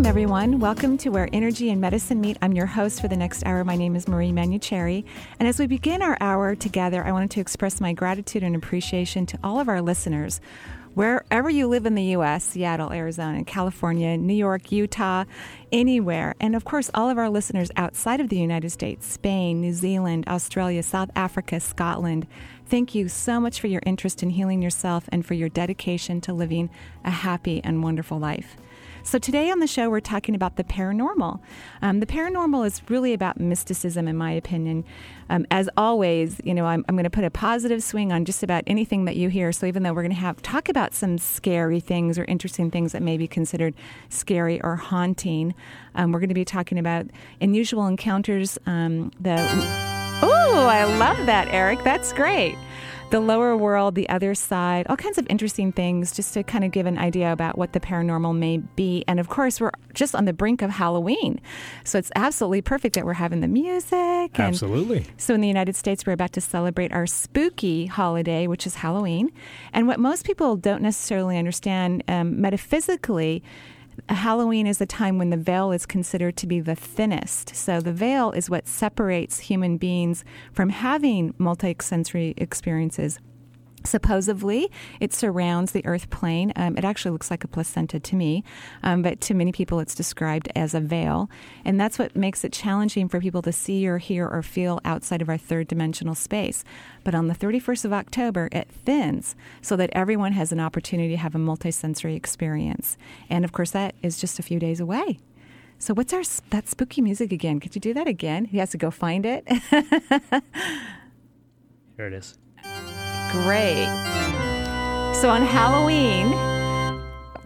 Welcome, everyone. Welcome to Where Energy and Medicine Meet. I'm your host for the next hour. My name is Marie Manuchehri. And as we begin our hour together, I wanted to express my gratitude and appreciation to all of our listeners. Wherever you live in the U.S., Seattle, Arizona, California, New York, Utah, anywhere. And of course, all of our listeners outside of the United States, Spain, New Zealand, Australia, South Africa, Scotland. Thank you so much for your interest in healing yourself and for your dedication to living a happy and wonderful life. So, today on the show, we're talking about the paranormal. Um, the paranormal is really about mysticism, in my opinion. Um, as always, you know, I'm, I'm going to put a positive swing on just about anything that you hear. So, even though we're going to have talk about some scary things or interesting things that may be considered scary or haunting, um, we're going to be talking about unusual encounters. Um, the oh, I love that, Eric. That's great the lower world, the other side, all kinds of interesting things just to kind of give an idea about what the paranormal may be. And of course, we're just on the brink of Halloween. So it's absolutely perfect that we're having the music. absolutely. So in the United States, we're about to celebrate our spooky holiday, which is Halloween. And what most people don't necessarily understand um, metaphysically, Halloween is the time when the veil is considered to be the thinnest. So the veil is what separates human beings from having multi-sensory experiences Supposedly, it surrounds the earth plane. Um, it actually looks like a placenta to me, um, but to many people, it's described as a veil. And that's what makes it challenging for people to see or hear or feel outside of our third dimensional space. But on the 31st of October, it thins so that everyone has an opportunity to have a multisensory experience. And of course, that is just a few days away. So, what's our that spooky music again? Could you do that again? He has to go find it. Here it is. Great. So on Halloween,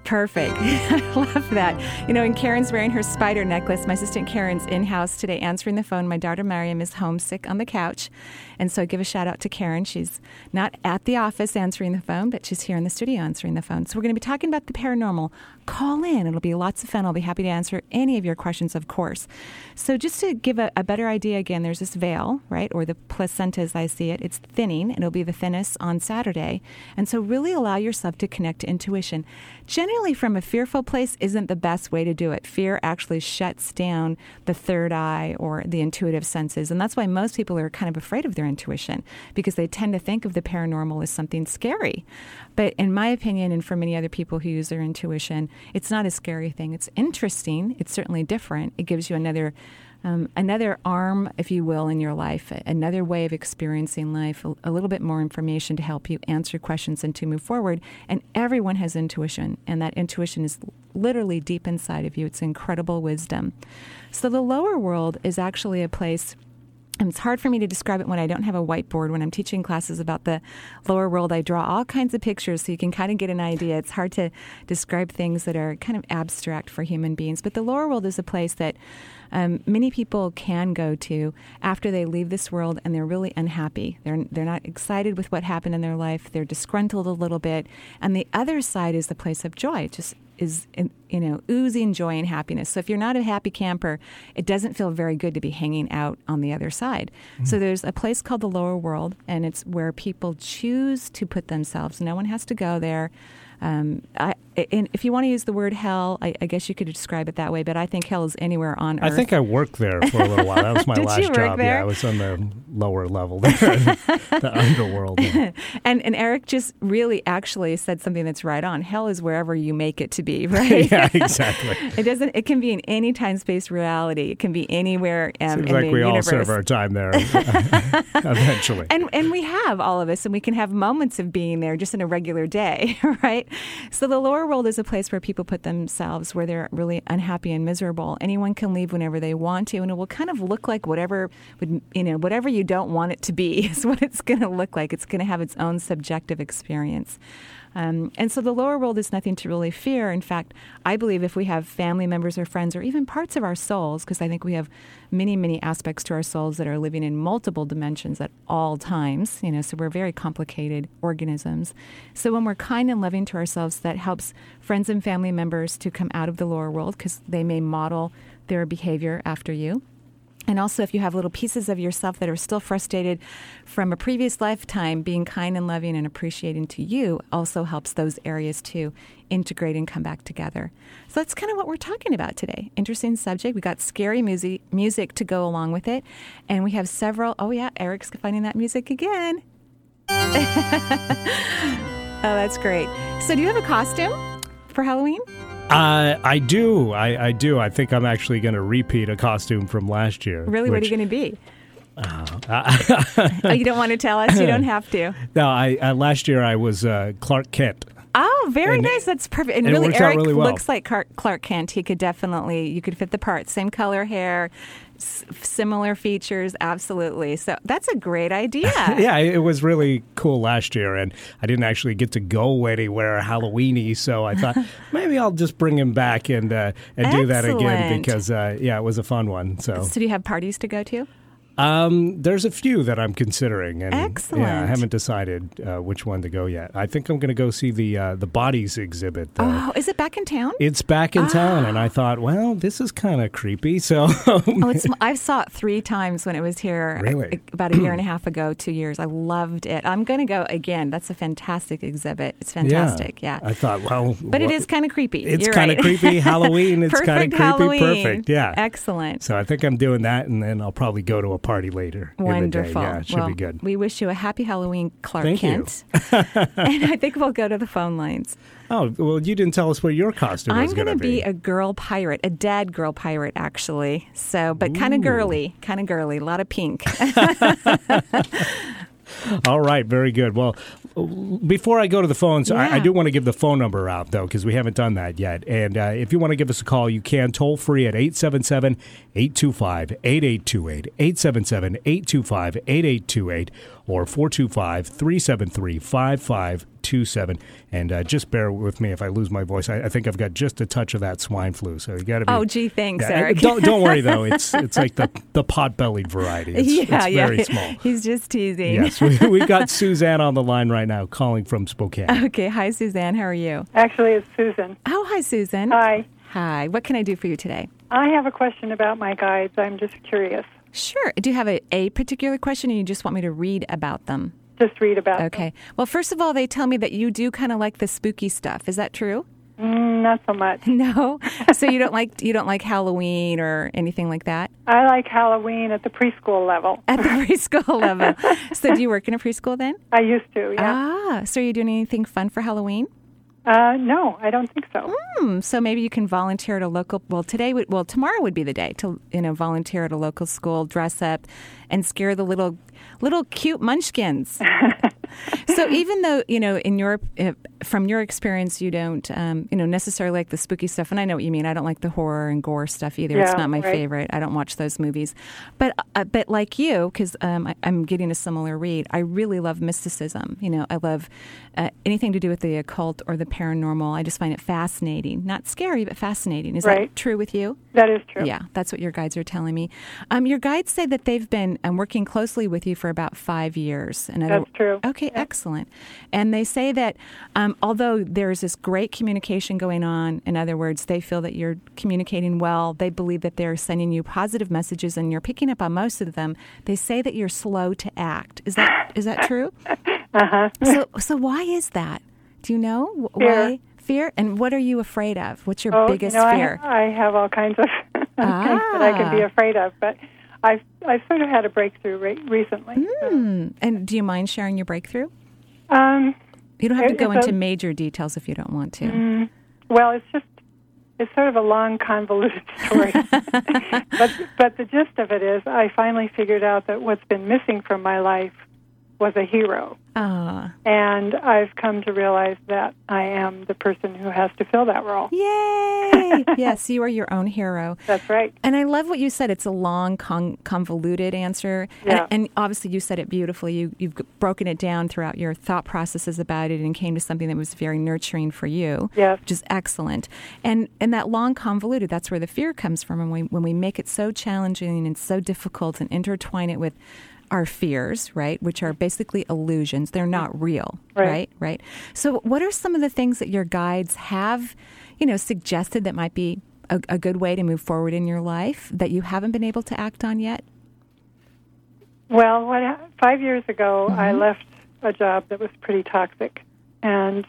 Perfect. I love that. You know, and Karen's wearing her spider necklace. My assistant Karen's in house today answering the phone. My daughter Mariam is homesick on the couch. And so give a shout out to Karen. She's not at the office answering the phone, but she's here in the studio answering the phone. So we're going to be talking about the paranormal. Call in. It'll be lots of fun. I'll be happy to answer any of your questions, of course. So just to give a, a better idea again, there's this veil, right, or the placenta as I see it. It's thinning. It'll be the thinnest on Saturday. And so really allow yourself to connect to intuition. Generally, from a fearful place isn't the best way to do it. Fear actually shuts down the third eye or the intuitive senses. And that's why most people are kind of afraid of their their intuition because they tend to think of the paranormal as something scary. But in my opinion, and for many other people who use their intuition, it's not a scary thing. It's interesting. It's certainly different. It gives you another. Um, another arm, if you will, in your life, another way of experiencing life, a, a, little bit more information to help you answer questions and to move forward. And everyone has intuition, and that intuition is literally deep inside of you. It's incredible wisdom. So the lower world is actually a place and it's hard for me to describe it when I don't have a whiteboard. When I'm teaching classes about the lower world, I draw all kinds of pictures so you can kind of get an idea. It's hard to describe things that are kind of abstract for human beings. But the lower world is a place that um, many people can go to after they leave this world and they're really unhappy. They're, they're not excited with what happened in their life. They're disgruntled a little bit. And the other side is the place of joy, just is you know oozing joy and happiness. So if you're not a happy camper, it doesn't feel very good to be hanging out on the other side. Mm-hmm. So there's a place called the lower world, and it's where people choose to put themselves. No one has to go there. Um, I, and if you want to use the word hell, I, I, guess you could describe it that way. But I think hell is anywhere on earth. I think I worked there for a little while. That was my last job. There? Yeah, I was on the lower level there, the underworld. and and Eric just really actually said something that's right on. Hell is wherever you make it to be. Right? yeah, exactly. it doesn't. It can be in any time space reality. It can be anywhere. Um, Seems like we universe. all serve our time there eventually. And and we have all of us, and we can have moments of being there just in a regular day, right? So the lower world is a place where people put themselves where they're really unhappy and miserable. Anyone can leave whenever they want to, and it will kind of look like whatever would you know whatever you don't want it to be is what it's going to look like. It's going to have its own subjective experience. Um, and so the lower world is nothing to really fear. In fact, I believe if we have family members or friends or even parts of our souls, because I think we have many, many aspects to our souls that are living in multiple dimensions at all times, you know, so we're very complicated organisms. So when we're kind and loving to ourselves, that helps friends and family members to come out of the lower world because they may model their behavior after you. And also, if you have little pieces of yourself that are still frustrated from a previous lifetime, being kind and loving and appreciating to you also helps those areas to integrate and come back together. So that's kind of what we're talking about today. Interesting subject. We got scary music, music to go along with it, and we have several. Oh yeah, Eric's finding that music again. oh, that's great. So, do you have a costume for Halloween? Uh, I do. I, I do. I think I'm actually going to repeat a costume from last year. Really? Which, what are you going to be? Uh, oh, you don't want to tell us? You don't have to. No, I, I last year I was uh, Clark Kent. Oh, very and nice. That's perfect. And, and really, Eric really well. looks like Clark Kent. He could definitely, you could fit the part. Same color hair, s- similar features, absolutely. So that's a great idea. yeah, it was really cool last year, and I didn't actually get to go anywhere Halloweeny, so I thought maybe I'll just bring him back and uh, and do that again because uh, yeah, it was a fun one. So, so do you have parties to go to? Um, there's a few that I'm considering, and Excellent. yeah, I haven't decided uh, which one to go yet. I think I'm going to go see the uh, the bodies exhibit. Though. Oh, is it back in town? It's back in town, and I thought, well, this is kind of creepy. So, oh, it's, I saw it three times when it was here. Really? About a year and a half ago, two years. I loved it. I'm going to go again. That's a fantastic exhibit. It's fantastic. Yeah. yeah. I thought, well, but it is kind of creepy. It's kind of right. creepy. Halloween. It's kind of creepy. Halloween. Perfect. Yeah. Excellent. So I think I'm doing that, and then I'll probably go to a party later. Wonderful. Yeah, it should well, be good. We wish you a happy Halloween, Clark Thank Kent. and I think we'll go to the phone lines. Oh, well, you didn't tell us what your costume I'm was going to be. a girl pirate, a dead girl pirate, actually. So, but kind of girly, kind of girly, a lot of pink. All right, very good. Well, before I go to the phones, yeah. I, I, do want to give the phone number out, though, because we haven't done that yet. And uh, if you want to give us a call, you can toll free at 877 825 8828, 877 825 8828, or 425 373 5527. And uh, just bear with me if I lose my voice. I, I, think I've got just a touch of that swine flu, so you got to be. Oh, gee, thanks, yeah, Eric. Don't, don't worry though; it's it's like the the pot bellied variety. It's, yeah, it's yeah. small. He's just teasing. Yes, we, we got Suzanne on the line right now, calling from Spokane. Okay, hi Suzanne. How are you? Actually, it's Susan. Oh, hi Susan. Hi. Hi. What can I do for you today? I have a question about my guides. I'm just curious. Sure. Do you have a, a particular question, or you just want me to read about them? Just read about. Okay. Well, first of all, they tell me that you do kind of like the spooky stuff. Is that true? Mm, not so much. No. so you don't like you don't like Halloween or anything like that? I like Halloween at the preschool level. At the preschool level. So do you work in a preschool then? I used to. Yeah. Ah. So are you doing anything fun for Halloween? Uh, no, I don't think so. Hmm. So maybe you can volunteer at a local. Well, today. Well, tomorrow would be the day to you know volunteer at a local school, dress up, and scare the little little cute munchkins. so even though you know in your uh, from your experience you don't um, you know necessarily like the spooky stuff and i know what you mean i don't like the horror and gore stuff either. Yeah, it's not my right. favorite. I don't watch those movies. But uh, but like you because um, i'm getting a similar read i really love mysticism. You know i love uh, anything to do with the occult or the paranormal. I just find it fascinating. Not scary but fascinating. Is right. that true with you? That is true. Yeah that's what your guides are telling me. Um, your guides say that they've been um, working closely with you for about five years and that's true okay yeah. excellent and they say that um, although there's this great communication going on, in other words, they feel that you're communicating well, they believe that they're sending you positive messages and you're picking up on most of them. They say that you're slow to act. Is that is that true? uh-huh. So so why is that? Do you know Fear. why? Fear. And what are you afraid of? What's your oh, biggest you know, fear? I, I have all kinds of ah. things that I could be afraid of, but I've I've sort of had a breakthrough re- recently. Mm. So. And do you mind sharing your breakthrough? Um, you don't have to go into a, major details if you don't want to. Mm, well, it's just it's sort of a long, convoluted story. but but the gist of it is, I finally figured out that what's been missing from my life was a hero. Ah, And I've come to realize that I am the person who has to fill that role. yay! yes, you are your own hero. That's right. And I love what you said. It's a long, con- convoluted answer, Yeah. and, and obviously you said it beautifully. You you've broken it down throughout your thought processes about it, and came to something that was very nurturing for you. Yes. which is excellent. And and that long, convoluted. That's where the fear comes from. And when we, when we make it so challenging and so difficult, and intertwine it with our fears, right, which are basically illusions. They're not real, Right. right? Right. So, what are some of the things that your guides have, you know, suggested that might be a, a good way to move forward in your life that you haven't been able to act on yet? Well, what, ha- five years ago, I left a job that was pretty toxic. And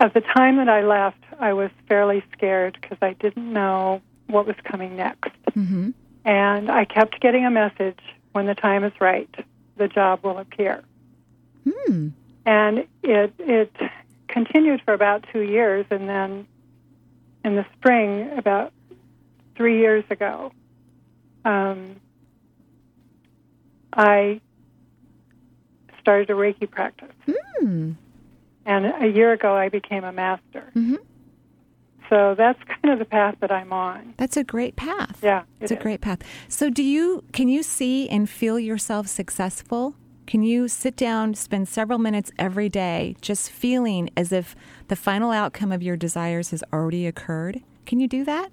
at the time that I left, I was fairly scared because I didn't know what was coming next. Mm-hmm. And I kept getting a message when the time is right, the job will appear. Hmm. And it, it continued for about two years. And then in the spring, about three years ago, um, I started a Reiki practice. Hmm. And a year ago, I became a master. Mhm. So that's kind of the path that I'm on. That's a great path. Yeah, It's it a is. great path. So, do you can you see and feel yourself successful? Can you sit down, spend several minutes every day just feeling as if the final outcome of your desires has already occurred? Can you do that?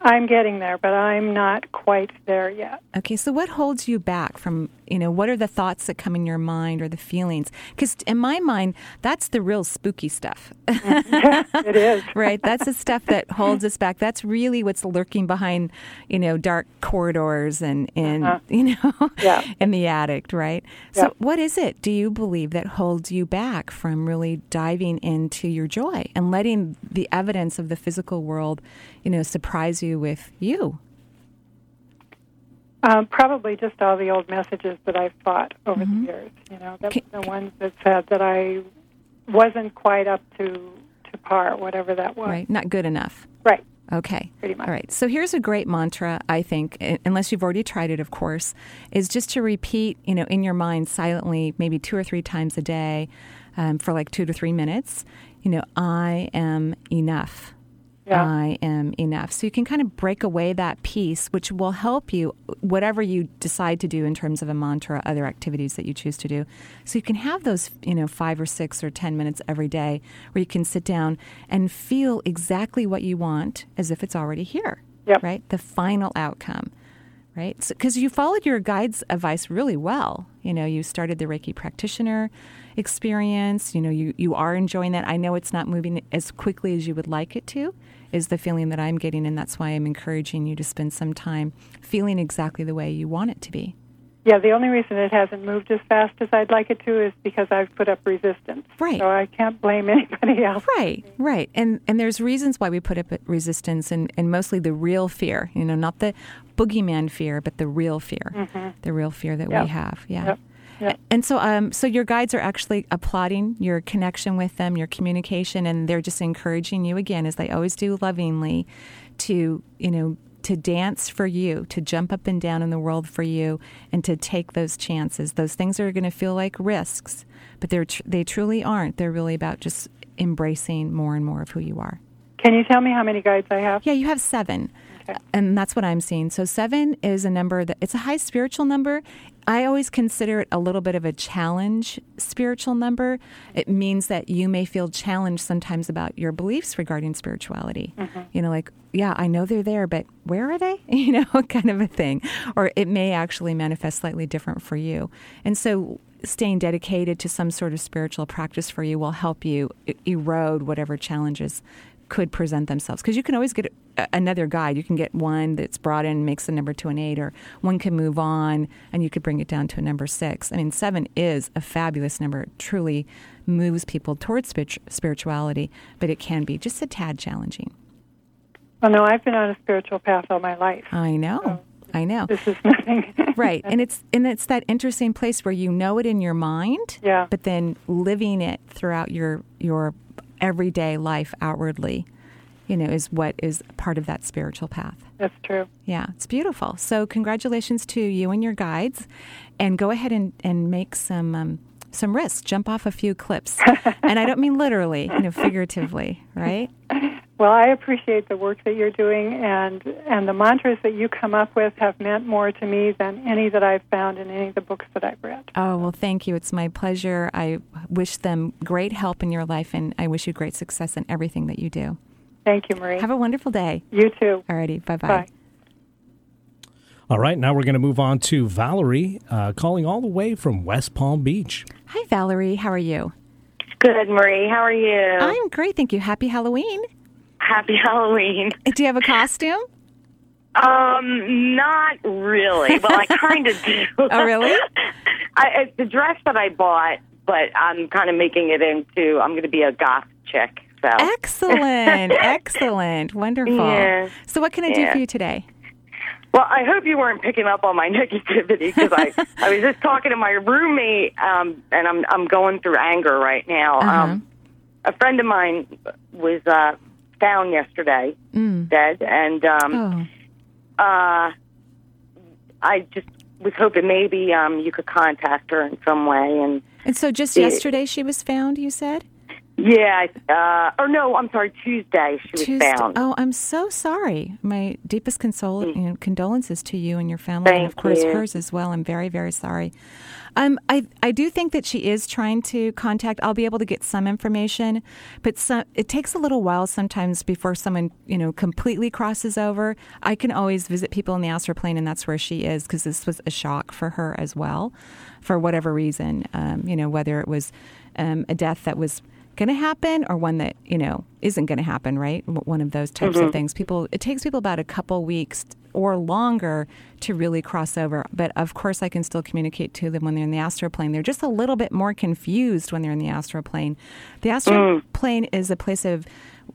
I'm getting there, but I'm not quite there yet. Okay, so what holds you back from, you know, what are the thoughts that come in your mind or the feelings? Because in my mind, that's the real spooky stuff, It is. right? That's the stuff that holds us back. That's really what's lurking behind, you know, dark corridors and, and Uh-huh. you know, Yeah. in the attic, right? So, what is it, do you believe, that holds you back from really diving into your joy and letting the evidence of the physical world, you know, surprise you with you? Um, probably just all the old messages that I've fought over Mhm. the years. You know, the, the ones that said that I wasn't quite up to to par, whatever that was. Right? Not good enough. Right. Okay. Pretty much. All right. So here's a great mantra, I think, unless you've already tried it, of course, is just to repeat, you know, in your mind silently, maybe two or three times a day um, for like two to three minutes, you know, I am enough. Yeah. I am enough. So you can kind of break away that piece, which will help you, whatever you decide to do in terms of a mantra, other activities that you choose to do. So you can have those, you know, five or six or 10 minutes every day where you can sit down and feel exactly what you want as if it's already here, Yep. right? The final outcome, right? Because you followed your guide's advice really well. You know, you started the Reiki practitioner experience. You know, you, you are enjoying that. I know it's not moving as quickly as you would like it to, is the feeling that I'm getting. And that's why I'm encouraging you to spend some time feeling exactly the way you want it to be. Yeah, the only reason it hasn't moved as fast as I'd like it to is because I've put up resistance. Right. So I can't blame anybody else. Right, right. And and there's reasons why we put up resistance and, and mostly the real fear, you know, not the boogeyman fear, but the real fear. Mm-hmm. The real fear that Yep. we have. Yeah. Yep. And so um so your guides are actually applauding your connection with them, your communication, and they're just encouraging you again, as they always do lovingly, to, you know, to dance for you, to jump up and down in the world for you, and to take those chances. Those things are going to feel like risks, but they're tr- they truly aren't. They're really about just embracing more and more of who you are. Can you tell me how many guides I have? Yeah, you have seven. Okay. And that's what I'm seeing. So seven is a number that it's a high spiritual number. I always consider it a little bit of a challenge spiritual number. It means that you may feel challenged sometimes about your beliefs regarding spirituality. Mm-hmm. You know, like, yeah, I know they're there, but where are they? You know, kind of a thing. Or it may actually manifest slightly different for you. And so staying dedicated to some sort of spiritual practice for you will help you erode whatever challenges could present themselves. Because you can always get a- another guide. You can get one that's brought in makes the number to an eight or one can move on and you could bring it down to a number six. I mean seven is a fabulous number. It truly moves people towards spirituality but it can be just a tad challenging. Well, no, I've been on a spiritual path all my life. i know. I know. This is nothing. right. And it's and it's that interesting place where you know it in your mind Yeah. but then living it throughout your your everyday life outwardly you know, is what is part of that spiritual path. That's true. Yeah, it's beautiful. So, congratulations to you and your guides, and go ahead and, and make some um, some risks. Jump off a few cliffs, and I don't mean literally, you know, figuratively, right? Well, I appreciate the work that you're doing, and and the mantras that you come up with have meant more to me than any that I've found in any of the books that I've read. Oh well, thank you. It's my pleasure. I wish them great help in your life, and I wish you great success in everything that you do. Thank you, Marie. Have a wonderful day. You too. Alrighty, bye-bye. Bye. All right, now we're going to move on to Valerie, uh, calling all the way from West Palm Beach. Hi, Valerie. How are you? Good, Marie. How are you? I'm great, thank you. Happy Halloween. Happy Halloween. Do you have a costume? Um, not really. Well, I kind of do. Oh, really? I, it's the dress that I bought, but I'm kind of making it into. I'm going to be a goth chick. So Excellent, excellent, wonderful. Yeah. So, what can I do Yeah. for you today? Well, I hope you weren't picking up on my negativity because I, I was just talking to my roommate, um, and I'm I'm going through anger right now. Uh-huh. Um, a friend of mine was uh, found yesterday Mm. dead, and um, Oh, uh, I just was hoping maybe um, you could contact her in some way. And and so just Yeah. yesterday she was found. You said yeah, uh, or no, I'm sorry, Tuesday she was Tuesday. found. Oh, I'm so sorry. My deepest you know, condolences to you and your family, and of course you. hers as well. I'm very, very sorry. Um, I I do think that she is trying to contact. I'll be able to get some information, but some, it takes a little while sometimes before someone you know completely crosses over. I can always visit people in the astral plane, and that's where she is because this was a shock for her as well, for whatever reason. Um, you know, whether it was um, a death that was going to happen or one that you know isn't going to happen right? One of those types of things. People it takes people about a couple weeks or longer to really cross over but of course i can still communicate to them when they're in the astral plane they're just a little bit more confused when they're in the astral plane the astral plane is a place of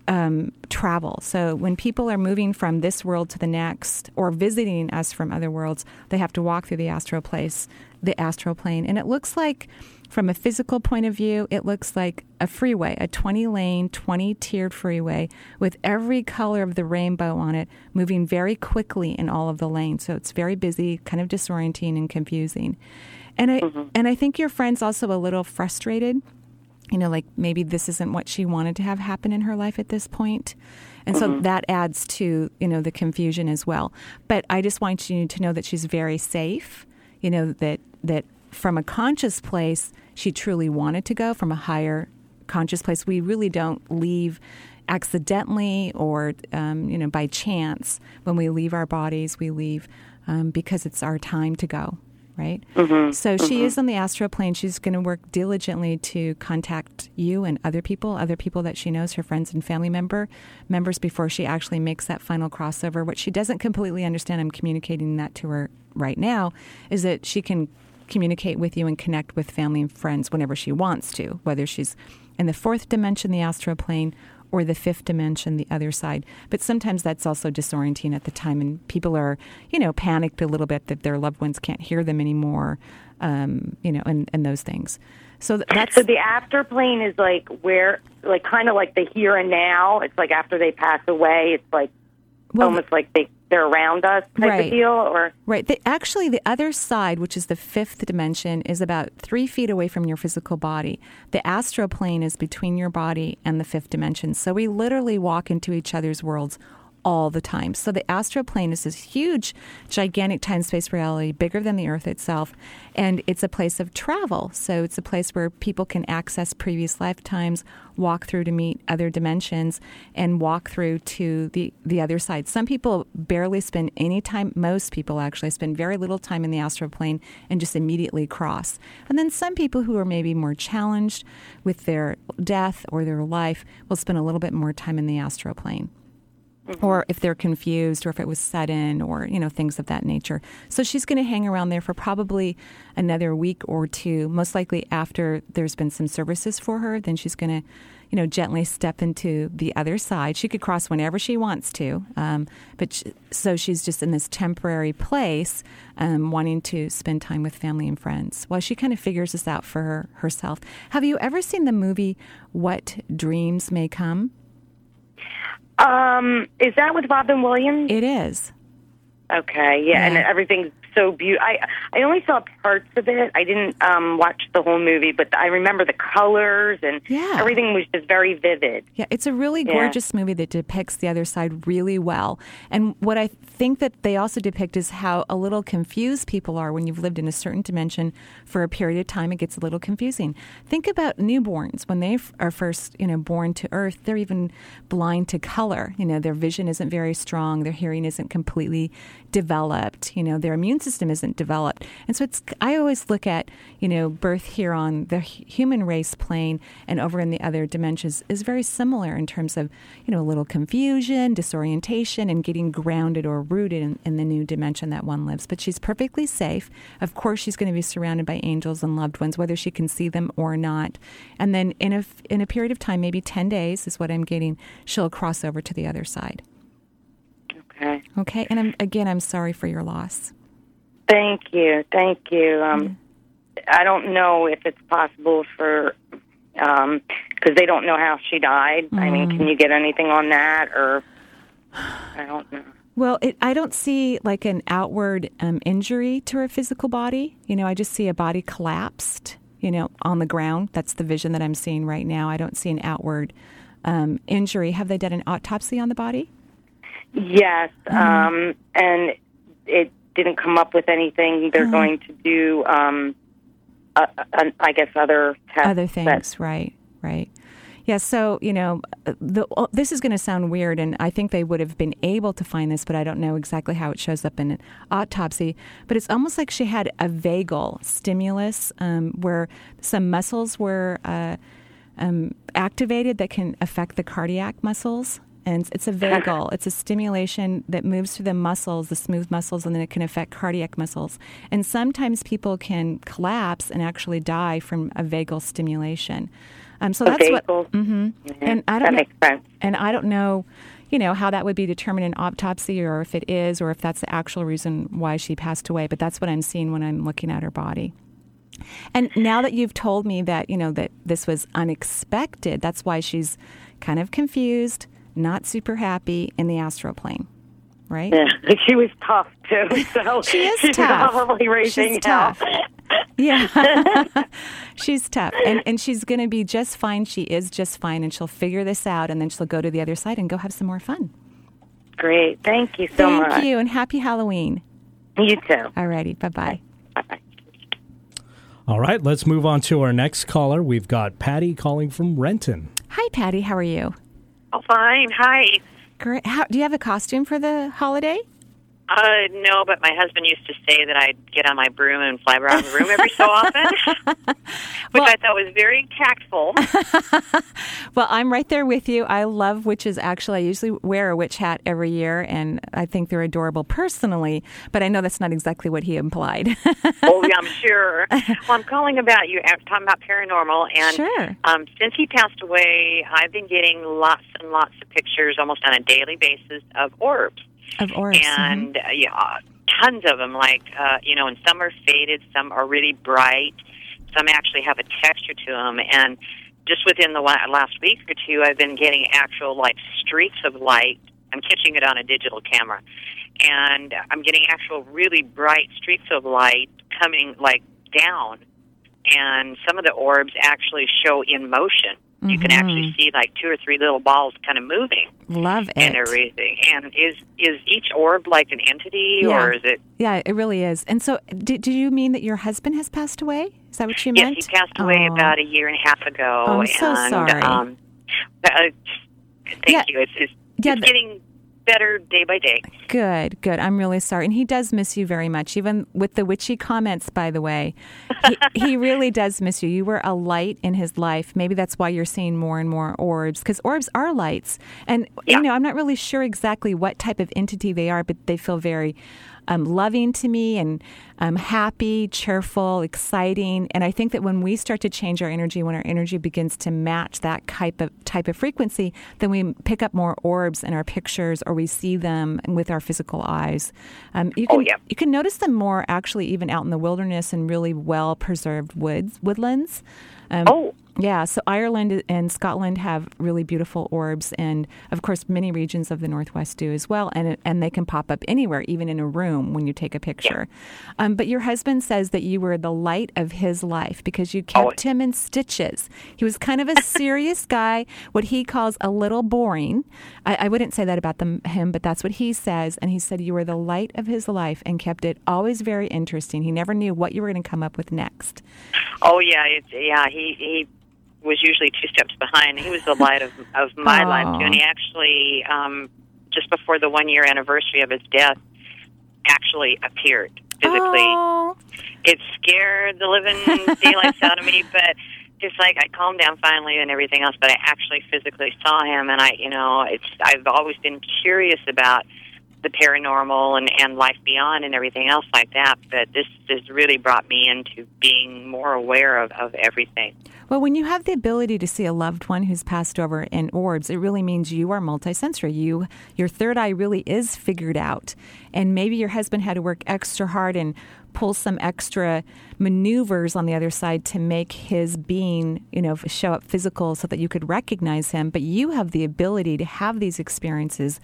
um, travel. So when people are moving from this world to the next, or visiting us from other worlds, they have to walk through the astral place, the astral plane, and it looks like, from a physical point of view, it looks like a freeway, a 20 lane, 20 tiered freeway with every color of the rainbow on it, moving very quickly in all of the lanes. So it's very busy, kind of disorienting and confusing. And I mm-hmm. and I think your friend's also a little frustrated you know, like maybe this isn't what she wanted to have happen in her life at this point. And so mm-hmm. that adds to, you know, the confusion as well. But I just want you to know that she's very safe, you know, that that from a conscious place she truly wanted to go from a higher conscious place. We really don't leave accidentally or um, you know by chance when we leave our bodies. We leave um, because it's our time to go right? So she is on the astral plane. She's going to work diligently to contact you and other people, other people that she knows, her friends and family member members, before she actually makes that final crossover. What she doesn't completely understand, I'm communicating that to her right now, is that she can communicate with you and connect with family and friends whenever she wants to, whether she's in the fourth dimension, the astral plane, or the fifth dimension, the other side. But sometimes that's also disorienting at the time, and people are, you know, panicked a little bit that their loved ones can't hear them anymore, um, you know, and, and those things. So that's So the after plane is like where, like kind of like the here and now. It's like after they pass away. It's like well, almost like they they're around us type Right. of deal. Or Right. The, actually, the other side, which is the fifth dimension, is about three feet away from your physical body. The astral plane is between your body and the fifth dimension. So we literally walk into each other's worlds all the time. So the astral plane is this huge, gigantic time space reality, bigger than the earth itself. And it's a place of travel. So it's a place where people can access previous lifetimes, walk through to meet other dimensions, and walk through to the, the other side. Some people barely spend any time, most people actually spend very little time in the astral plane and just immediately cross. And then some people who are maybe more challenged with their death or their life will spend a little bit more time in the astral plane or if they're confused or if it was sudden or you know things of that nature. So she's going to hang around there for probably another week or two. Most likely after there's been some services for her then she's going to you know gently step into the other side. She could cross whenever she wants to um, but sh so she's just in this temporary place um, wanting to spend time with family and friends. While she kind of figures this out for her, herself. Have you ever seen the movie what dreams may come Um, is that with Robin Williams? It is. Okay, yeah, and Yeah. everything's so beautiful. I I only saw parts of it. I didn't um watch the whole movie, but I remember the colors and Yeah. everything was just very vivid. Yeah, it's a really Yeah. gorgeous movie that depicts the other side really well. And what I think that they also depict is how a little confused people are when you've lived in a certain dimension for a period of time. It gets a little confusing. Think about newborns when they f- are first, you know, born to Earth. They're even blind to color. You know, their vision isn't very strong. Their hearing isn't completely developed. You know, their immune system isn't developed. And so it's. I always look at you know birth here on the human race plane and over in the other dimensions is very similar in terms of you know a little confusion, disorientation, and getting grounded or rooted in, in the new dimension that one lives. But she's perfectly safe. Of course, she's going to be surrounded by angels and loved ones, whether she can see them or not. And then in a, in a period of time, maybe ten days is what I'm getting. She'll cross over to the other side. Okay. Okay. And I'm, again, I'm sorry for your loss. Thank you, thank you. Um, Mm-hmm. I don't know if it's possible for because they don't know how she died. I mean, Mm. can you get anything on that, or I don't know. Well, it, I don't see like an outward um, injury to her physical body. You know, I just see a body collapsed, you know, on the ground. That's the vision that I'm seeing right now. I don't see an outward um, injury. Have they done an autopsy on the body? Yes, Mm-hmm. um, and it didn't come up with anything. They're Mm-hmm. going to do, um, uh, uh, I guess, other tests. Other that- things, right, right. Yeah, so, you know, the, oh, this is going to sound weird, and I think they would have been able to find this, but I don't know exactly how it shows up in an autopsy. But it's almost like she had a vagal stimulus um, where some muscles were uh, um, activated that can affect the cardiac muscles. And it's a vagal. It's a stimulation that moves through the muscles, the smooth muscles, and then it can affect cardiac muscles. And sometimes people can collapse and actually die from a vagal stimulation. Um, so A that's what. vagal? hmm And I don't know, makes sense. and I don't know, you know, how that would be determined in autopsy, or if it is, or if that's the actual reason why she passed away. But that's what I'm seeing when I'm looking at her body. And now that you've told me that, you know, that this was unexpected, that's why she's kind of confused, not super happy in the astral plane, right? Yeah, she was tough too. So She is she's tough. probably raising She's hell. tough. Yeah. she's tough. And, and she's going to be just fine. She is just fine. And she'll figure this out. And then she'll go to the other side and go have some more fun. Great, thank you so Thank much. Thank you. And happy Halloween. You too. Alrighty. Bye bye. Bye. All right, let's move on to our next caller. We've got Patty calling from Renton. Hi, Patty. How are you? Oh, fine. Hi. Great. How, do you have a costume for the holiday? Uh, no, but my husband used to say that I'd get on my broom and fly around the room every so often, which Well- I thought was very tactful. Well, I'm right there with you. I love witches. Actually, I usually wear a witch hat every year, and I think they're adorable personally. But I know that's not exactly what he implied. oh, yeah, I'm sure. Well, I'm calling about you talking about paranormal, and Sure. um, since he passed away, I've been getting lots and lots of pictures, almost on a daily basis, of orbs. Of orbs. mhm. and uh, yeah, tons of them. Like uh, you know, and some are faded, some are really bright, some actually have a texture to them. And just within the la- last week or two, I've been getting actual like streaks of light. I'm catching it on a digital camera, and I'm getting actual really bright streaks of light coming like down. And some of the orbs actually show in motion. You can actually see like two or three little balls kind of moving Love it. and everything. And is is each orb like an entity, Yeah. or is it? Yeah, it really is. And so, did, do you mean that your husband has passed away? Is that what you Yes, meant? he passed away about a year and a half ago. Oh, I'm so sorry. Um, uh, thank Yeah. you. It's, it's, Yeah, the- getting better day by day. Good, good. I'm really sorry. And he does miss you very much, even with the witchy comments, by the way. He, he really does miss you. You were a light in his life. Maybe that's why you're seeing more and more orbs, because orbs are lights. And, Yeah. you know, I'm not really sure exactly what type of entity they are, but they feel very um, loving to me and um, happy, cheerful, exciting. And I think that when we start to change our energy, when our energy begins to match that type of type of frequency, then we pick up more orbs in our pictures, or we see them with our physical eyes. Um, you can, Oh, yeah. you can notice them more actually even out in the wilderness and really well preserved woods woodlands. Um, Oh. Yeah, so Ireland and Scotland have really beautiful orbs, and of course, many regions of the Northwest do as well. And and they can pop up anywhere, even in a room when you take a picture. Yeah. Um, but your husband says that you were the light of his life because you kept oh. him in stitches. He was kind of a serious guy, what he calls a little boring. I, I wouldn't say that about them, him, but that's what he says. And he said you were the light of his life and kept it always very interesting. He never knew what you were going to come up with next. Oh yeah, it's, yeah. He he was usually two steps behind. He was the light of of my life too, and he actually um, just before the one year anniversary of his death actually appeared physically. Aww. It scared the living daylights out of me, but just like I calmed down finally and everything else. But I actually physically saw him, and I, you know, it's I've always been curious about the paranormal and and life beyond and everything else like that. But this has really brought me into being more aware of of everything. Well, when you have the ability to see a loved one who's passed over in orbs, it really means you are multisensory. You your third eye really is figured out. And maybe your husband had to work extra hard and pull some extra maneuvers on the other side to make his being, you know, show up physical so that you could recognize him, but you have the ability to have these experiences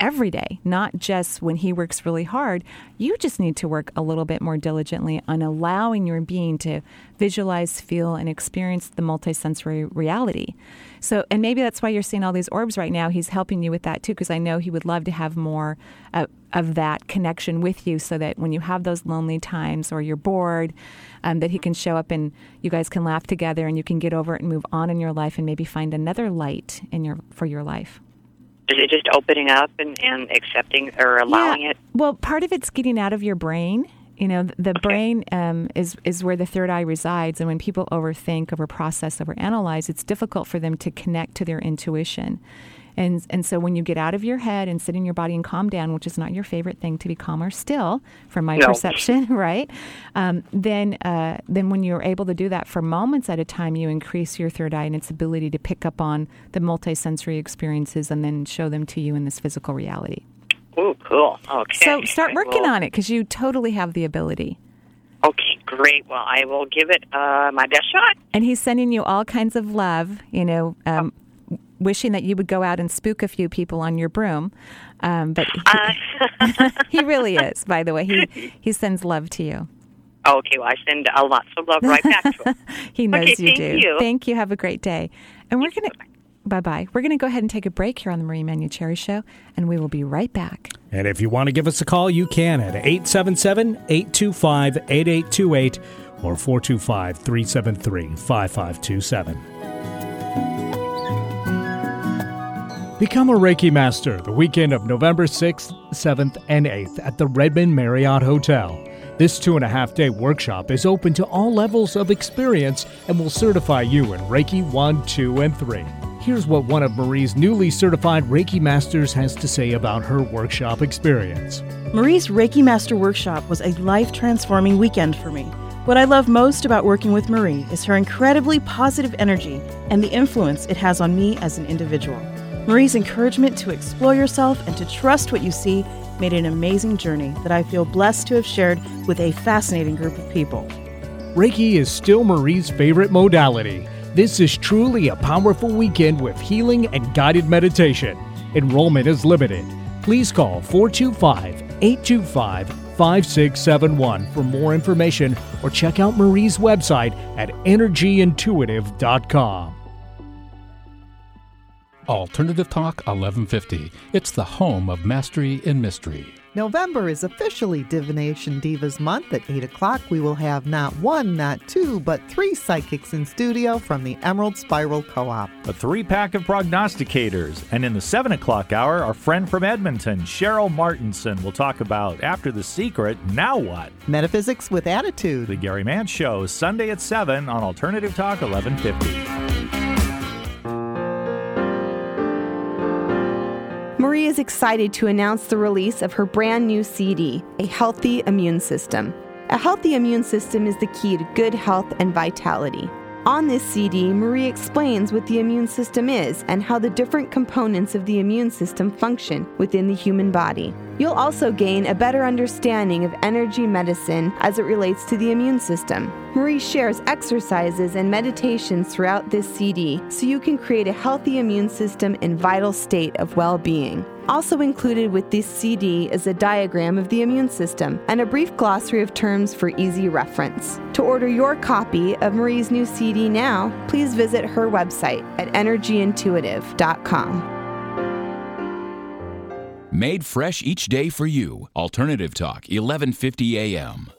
every day, not just when he works really hard. You just need to work a little bit more diligently on allowing your being to visualize, feel, and experience the multisensory reality. So, and maybe that's why you're seeing all these orbs right now. He's helping you with that too, because I know he would love to have more uh, of that connection with you so that when you have those lonely times or you're bored, um, that he can show up and you guys can laugh together and you can get over it and move on in your life and maybe find another light in your for your life. Is it just opening up and, and accepting or allowing yeah. it? Well, part of it's getting out of your brain. You know, the okay. brain um, is is where the third eye resides, and when people overthink, overprocess, overanalyze, it's difficult for them to connect to their intuition. And, and so when you get out of your head and sit in your body and calm down, which is not your favorite thing to be calmer still, from my no. perception, right? Um, then, uh, then when you're able to do that for moments at a time, you increase your third eye and its ability to pick up on the multisensory experiences and then show them to you in this physical reality. Oh, cool. Okay. So start working on it because you totally have the ability. Okay, great. Well, I will give it uh, my best shot. And he's sending you all kinds of love. You know, um, oh wishing that you would go out and spook a few people on your broom. Um, but he, uh. he really is, by the way. He, he sends love to you. Okay, well, I send a lots of love right back to him. he knows okay, you thank do. You. Thank you. Have a great day. And we're going to. Bye bye. We're going to go ahead and take a break here on the Marie Manuchehri Show, and we will be right back. And if you want to give us a call, you can at 877 825 8828 or 425 373 5527. Become a Reiki Master the weekend of November 6th, 7th, and 8th at the Redmond Marriott Hotel. This two and a half day workshop is open to all levels of experience and will certify you in Reiki 1, 2, and 3. Here's what one of Marie's newly certified Reiki Masters has to say about her workshop experience. Marie's Reiki Master Workshop was a life transforming weekend for me. What I love most about working with Marie is her incredibly positive energy and the influence it has on me as an individual. Marie's encouragement to explore yourself and to trust what you see made an amazing journey that I feel blessed to have shared with a fascinating group of people. Reiki is still Marie's favorite modality. This is truly a powerful weekend with healing and guided meditation. Enrollment is limited. Please call 425 825 5671 for more information or check out Marie's website at energyintuitive.com. Alternative Talk 1150. It's the home of mastery in mystery. November is officially Divination Divas Month. At 8 o'clock, we will have not one, not two, but three psychics in studio from the Emerald Spiral Co op. A three pack of prognosticators. And in the 7 o'clock hour, our friend from Edmonton, Cheryl Martinson, will talk about After the Secret, Now What? Metaphysics with Attitude. The Gary Mann Show, Sunday at 7 on Alternative Talk 1150. Marie is excited to announce the release of her brand new CD, A Healthy Immune System. A healthy immune system is the key to good health and vitality. On this CD, Marie explains what the immune system is and how the different components of the immune system function within the human body. You'll also gain a better understanding of energy medicine as it relates to the immune system. Marie shares exercises and meditations throughout this CD so you can create a healthy immune system and vital state of well being. Also included with this CD is a diagram of the immune system and a brief glossary of terms for easy reference. To order your copy of Marie's new CD now, please visit her website at energyintuitive.com. Made fresh each day for you. Alternative Talk, 1150 a.m.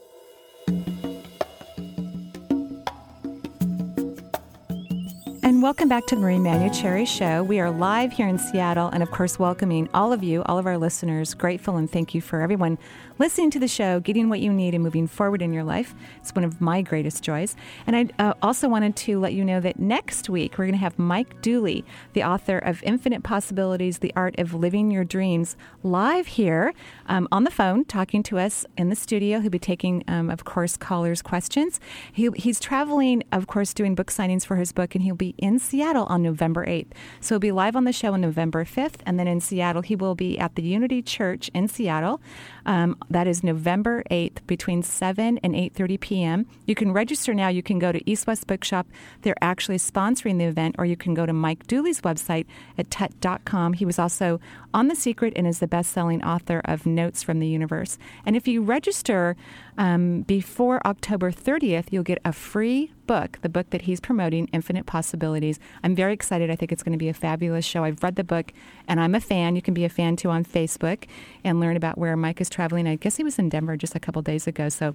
And welcome back to the Marie Manuchehri Show. We are live here in Seattle and, of course, welcoming all of you, all of our listeners. Grateful and thank you for everyone listening to the show, getting what you need, and moving forward in your life. It's one of my greatest joys. And I uh, also wanted to let you know that next week we're going to have Mike Dooley, the author of Infinite Possibilities The Art of Living Your Dreams, live here um, on the phone, talking to us in the studio. He'll be taking, um, of course, callers' questions. He, he's traveling, of course, doing book signings for his book, and he'll be in Seattle on November 8th. So he'll be live on the show on November 5th, and then in Seattle, he will be at the Unity Church in Seattle. Um, that is November 8th between 7 and 8:30 p.m. You can register now. You can go to East West Bookshop. They're actually sponsoring the event, or you can go to Mike Dooley's website at tut.com. He was also on The Secret and is the best-selling author of Notes from the Universe. And if you register um, before October 30th, you'll get a free book, the book that he's promoting, Infinite Possibilities. I'm very excited. I think it's going to be a fabulous show. I've read the book and I'm a fan. You can be a fan too on Facebook and learn about where Mike is traveling. I guess he was in Denver just a couple days ago. So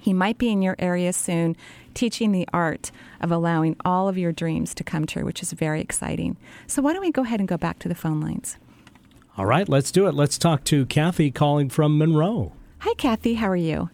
he might be in your area soon, teaching the art of allowing all of your dreams to come true, which is very exciting. So, why don't we go ahead and go back to the phone lines? All right, let's do it. Let's talk to Kathy calling from Monroe. Hi, Kathy. How are you?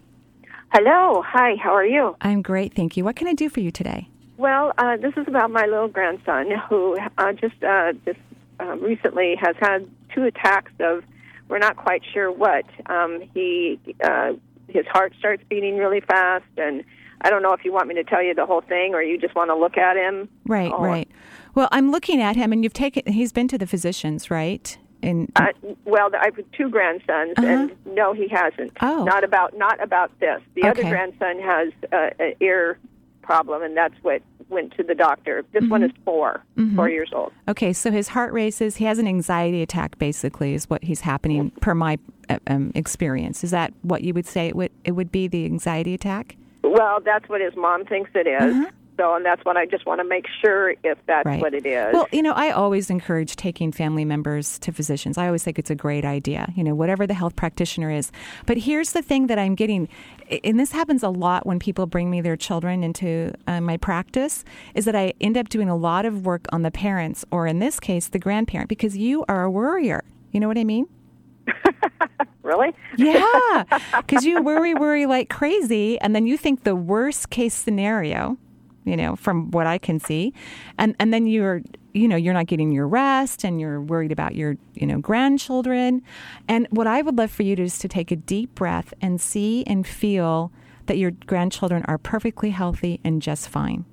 Hello. Hi. How are you? I'm great, thank you. What can I do for you today? Well, uh, this is about my little grandson who uh, just uh, just uh, recently has had two attacks of we're not quite sure what. Um, he uh, his heart starts beating really fast, and I don't know if you want me to tell you the whole thing or you just want to look at him. Right, or, right. Well, I'm looking at him, and you've taken. He's been to the physicians, right? And Uh, well, I have two grandsons, and no, he hasn't. Uh-huh. Oh. not about not about this. The other grandson has uh, an ear problem, and that's what went to the doctor. This one is 4 Mhm. four years old. Okay, so his heart races. He has an anxiety attack. Basically, is what he's happening per my uh, um, experience. Is that what you would say it would it would be the anxiety attack? Well, that's what his mom thinks it is. Uh-huh. So, and that's what I just want to make sure if that's Right. what it is. Well, you know, I always encourage taking family members to physicians. I always think it's a great idea, you know, whatever the health practitioner is. But here's the thing that I'm getting, and this happens a lot when people bring me their children into uh, my practice, is that I end up doing a lot of work on the parents, or in this case, the grandparent, because you are a worrier. You know what I mean? really? Yeah, because you worry, worry like crazy, and then you think the worst case scenario, you know, from what I can see, and and then you're, you know, you're not getting your rest, and you're worried about your, you know, grandchildren, and what I would love for you to is to take a deep breath and see and feel that your grandchildren are perfectly healthy and just fine.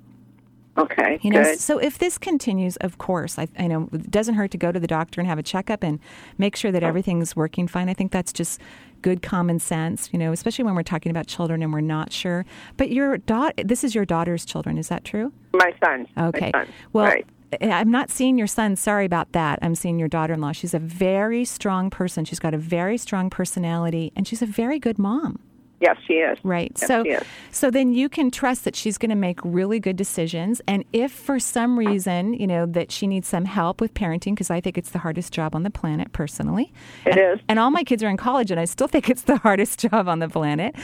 Okay. You know, good. so if this continues, of course, I, I know it doesn't hurt to go to the doctor and have a checkup and make sure that oh. everything's working fine. I think that's just good common sense, you know, especially when we're talking about children and we're not sure. But your daughter, this is your daughter's children, is that true? My son. Okay. My son. Well, Right. Eh, I'm not seeing your son. Sorry about that. I'm seeing your daughter in law. She's a very strong person. She's got a very strong personality, and she's a very good mom. Yes, she is. Right. Yes, so is. so then you can trust that she's going to make really good decisions and if for some reason, you know, that she needs some help with parenting because I think it's the hardest job on the planet personally. It and, is. And all my kids are in college and I still think it's the hardest job on the planet.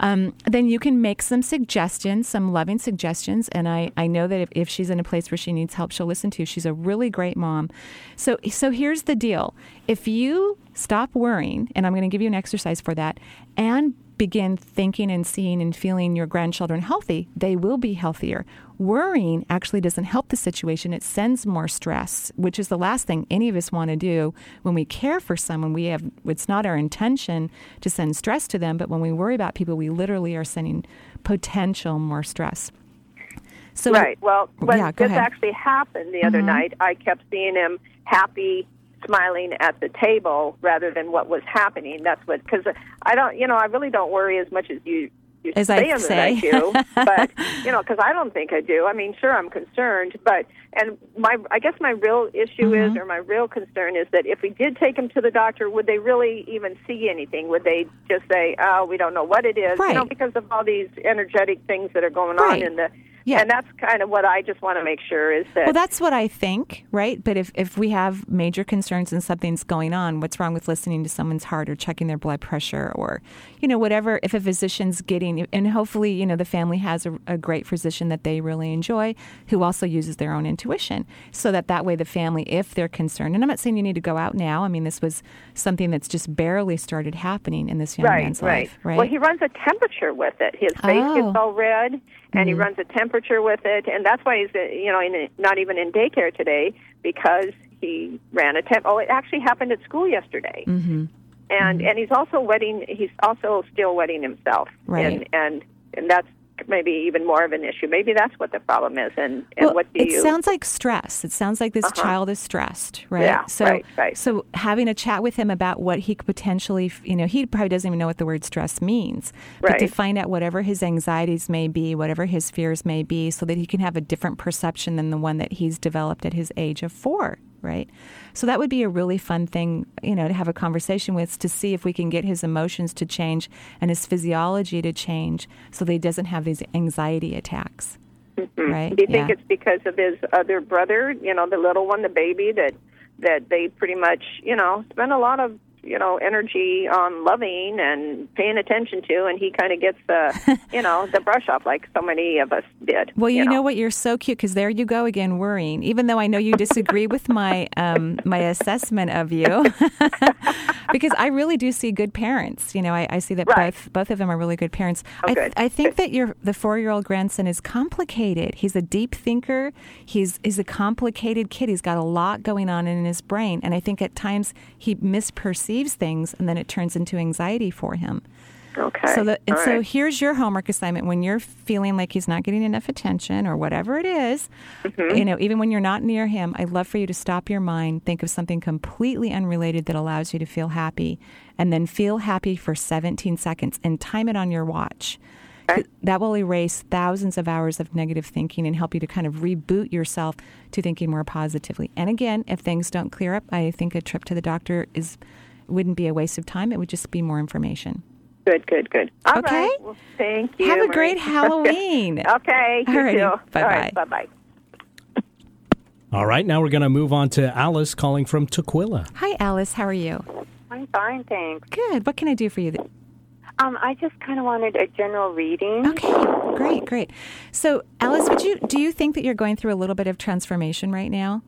Um, then you can make some suggestions, some loving suggestions and I I know that if, if she's in a place where she needs help, she'll listen to you. She's a really great mom. So so here's the deal. If you stop worrying, and I'm going to give you an exercise for that, and begin thinking and seeing and feeling your grandchildren healthy, they will be healthier. Worrying actually doesn't help the situation. It sends more stress, which is the last thing any of us want to do when we care for someone. We have it's not our intention to send stress to them, but when we worry about people, we literally are sending potential more stress. So right. Well, when yeah, this ahead. actually happened the other Mhm. night, I kept seeing him happy, smiling at the table rather than what was happening. That's what because I don't, you know, I really don't worry as much as you. You As I say that say. I do, but you know, because I don't think I do. I mean, sure, I'm concerned, but and my, I guess my real issue Mm-hmm. is, or my real concern is that if we did take him to the doctor, would they really even see anything? Would they just say, "Oh, we don't know what it is," you know, because of all these energetic things that are going Right. on in the. Yeah. And that's kind of what I just want to make sure is that Well, that's what I think, right? But if, if we have major concerns and something's going on, what's wrong with listening to someone's heart or checking their blood pressure or, you know, whatever? If a physician's getting, and hopefully, you know, the family has a, a great physician that they really enjoy who also uses their own intuition. So that that way the family, if they're concerned, and I'm not saying you need to go out now. I mean, this was something that's just barely started happening in this young right, man's right. life, right? Well, he runs a temperature with it. His face Oh. gets all red, and he Mhm. runs a temperature with it, and that's why he's uh, you know in, not even in daycare today because he ran a temp. Oh, it actually happened at school yesterday, mm-hmm. and and he's also wetting. He's also still wetting himself, Right. And and and that's maybe even more of an issue. Maybe that's what the problem is. And and well, what do it you? It sounds like stress. It sounds like this Uh-huh. child is stressed, right? Yeah, so, right, right. so having a chat with him about what he could potentially, you know, he probably doesn't even know what the word stress means, but to find out whatever his anxieties may be, whatever his fears may be, so that he can have a different perception than the one that he's developed at his age of four, right? So that would be a really fun thing, you know, to have a conversation with to see if we can get his emotions to change and his physiology to change, so that he doesn't have these anxiety attacks. Mhm. Right, Do you think yeah. it's because of his other brother, you know, the little one, the baby, that that they pretty much, you know, spend a lot of you know energy on loving and paying attention to, and he kind of gets the, you know, the brush off like so many of us did. Well, you, know. what? You're so cute because there you go again, worrying. Even though I know you disagree with my um, my assessment of you, because I really do see good parents. You know, I, I see that Right. both both of them are really good parents. Oh, I, good. I think that your the four year old grandson is complicated. He's a deep thinker. He's he's a complicated kid. He's got a lot going on in his brain, and I think at times he misperceives things, and then it turns into anxiety for him. Okay. So, the, and All so right. here's your homework assignment when you're feeling like he's not getting enough attention or whatever it is, Mm-hmm. You know, even when you're not near him, I'd love for you to stop your mind, think of something completely unrelated that allows you to feel happy, and then feel happy for 17 seconds and time it on your watch. That will erase thousands of hours of negative thinking and help you to kind of reboot yourself to thinking more positively. And again, if things don't clear up, I think a trip to the doctor is wouldn't be a waste of time. It would just be more information. Good, good, good. All Okay. right. Well, thank you. Have a Marie. great Halloween. okay. You too. Bye-bye. All right, bye bye. All right, now we're going to move on to Alice calling from Tukwila. Hi, Alice. How are you? I'm fine, thanks. Good. What can I do for you? th- Um, I just kind of wanted a general reading. Okay, great, great. So, Alice, would you do you think that you're going through a little bit of transformation right now?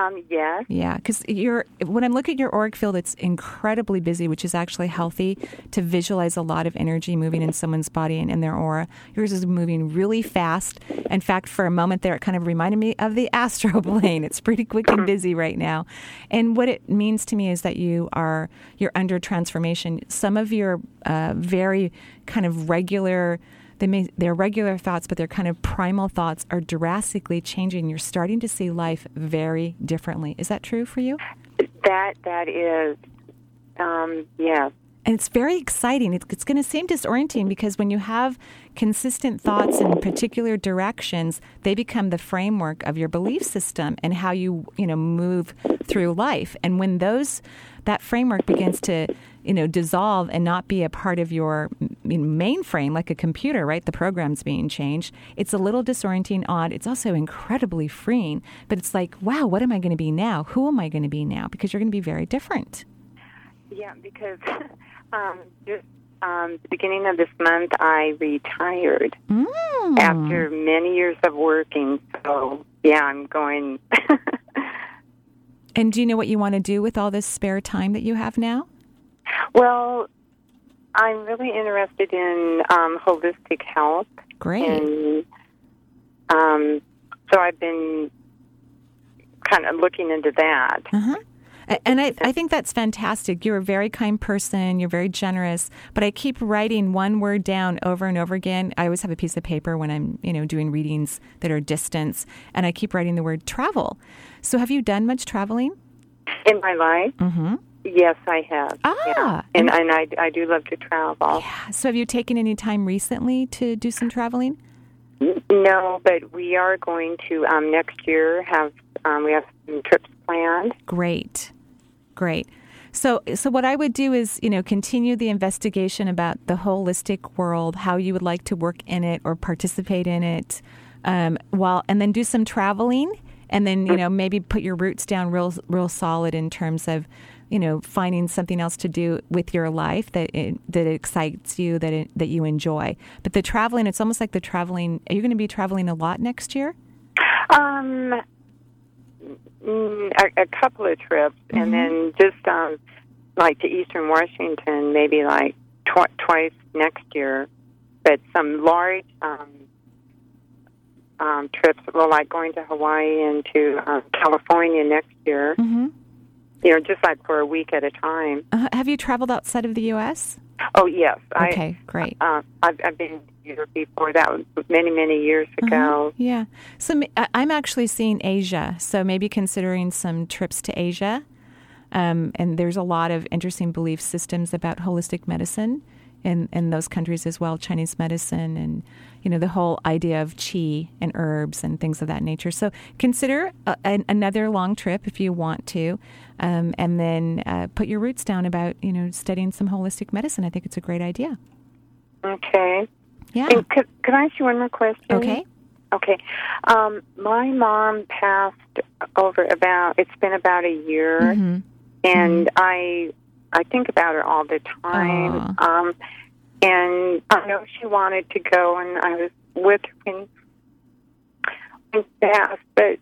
Um, yes. Yeah, because you're when I'm looking at your auric field, it's incredibly busy, which is actually healthy to visualize a lot of energy moving in someone's body and in their aura. Yours is moving really fast. In fact, for a moment there, it kind of reminded me of the astral plane. It's pretty quick and busy right now. And what it means to me is that you are you're under transformation. Some of your uh, very kind of regular they may they're regular thoughts, but they're kind of primal thoughts are drastically changing. You're starting to see life very differently. Is that true for you? That that is, um, yes. And it's very exciting. It's, it's going to seem disorienting because when you have consistent thoughts in particular directions, they become the framework of your belief system and how you, you know, move through life. And when those that framework begins to, you know, dissolve and not be a part of your mainframe like a computer, right? The program's being changed. It's a little disorienting, odd. It's also incredibly freeing. But it's like, wow, what am I going to be now? Who am I going to be now? Because you're going to be very different. Yeah, because um, just um, the beginning of this month, I retired Mm. after many years of working. So, yeah, I'm going. And do you know what you want to do with all this spare time that you have now? Well, I'm really interested in um, holistic health. Great. And um, so I've been kind of looking into that. Uh-huh. And I, I think that's fantastic. You're a very kind person. You're very generous. But I keep writing one word down over and over again. I always have a piece of paper when I'm, you know, doing readings that are distance, and I keep writing the word travel. So have you done much traveling? In my life, Mm-hmm. Yes, I have. Ah, yeah. and and I, I do love to travel. Yeah. So, have you taken any time recently to do some traveling? No, but we are going to um, next year have um, we have some trips planned. Great, great. So, so what I would do is, you know, continue the investigation about the holistic world, how you would like to work in it or participate in it, um, while and then do some traveling, and then you know maybe put your roots down real, real solid in terms of, you know, finding something else to do with your life that it, that excites you, that it, that you enjoy. But the traveling, it's almost like the traveling. Are you going to be traveling a lot next year? Um, mm, a, a couple of trips, and then just um, like to Eastern Washington, maybe like tw- twice next year. But some large um, um, trips, well, like going to Hawaii and to um, California next year. Mm-hmm. You know, just like for a week at a time. Uh, have you traveled outside of the U.S.? Oh yes, Okay, great. I, uh, I've, I've been here before. That was many many years ago. Yeah. So I- I'm actually seeing Asia. So maybe considering some trips to Asia. Um, and there's a lot of interesting belief systems about holistic medicine in, in those countries as well, Chinese medicine and, you know, the whole idea of qi and herbs and things of that nature. So consider a, an, another long trip if you want to. Um, and then uh, put your roots down about, you know, studying some holistic medicine. I think it's a great idea. Okay. Yeah. And could, could I ask you one more question? Okay. Okay. Um, my mom passed over about. It's been about a year, Mhm. and I I think about her all the time. Um, and I know she wanted to go, and I was with her when when passed, but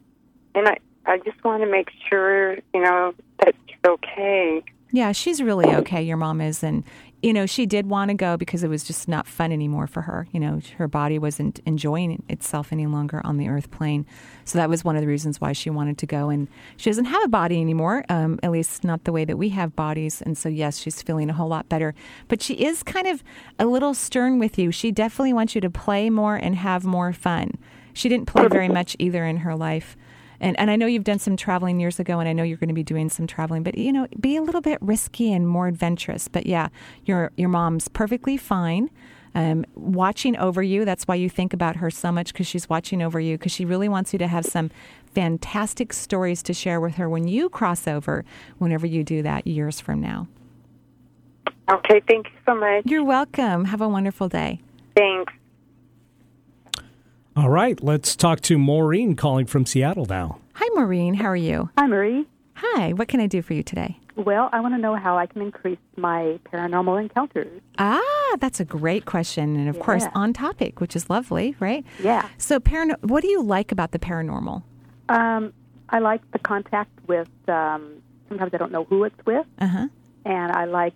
and I I just want to make sure you know that she's okay. Yeah, she's really okay. Your mom is, and you know, she did want to go because it was just not fun anymore for her. You know, her body wasn't enjoying itself any longer on the earth plane, so that was one of the reasons why she wanted to go. And she doesn't have a body anymore, um, at least not the way that we have bodies. And so, yes, she's feeling a whole lot better. But she is kind of a little stern with you. She definitely wants you to play more and have more fun. She didn't play very much either in her life. And, and I know you've done some traveling years ago, and I know you're going to be doing some traveling, but you know, be a little bit risky and more adventurous. But yeah, your your mom's perfectly fine, um, watching over you. That's why you think about her so much because she's watching over you because she really wants you to have some fantastic stories to share with her when you cross over, whenever you do that years from now. Okay. Thank you so much. You're welcome. Have a wonderful day. Thanks. All right, let's talk to Maureen calling from Seattle now. Hi, Maureen. How are you? Hi, Marie. Hi. What can I do for you today? Well, I want to know how I can increase my paranormal encounters. Ah, that's a great question, and of course, on topic, which is lovely, right? Yeah. So, parano- what do you like about the paranormal? Um, I like the contact with. Um, sometimes I don't know who it's with, Uh huh. and I like.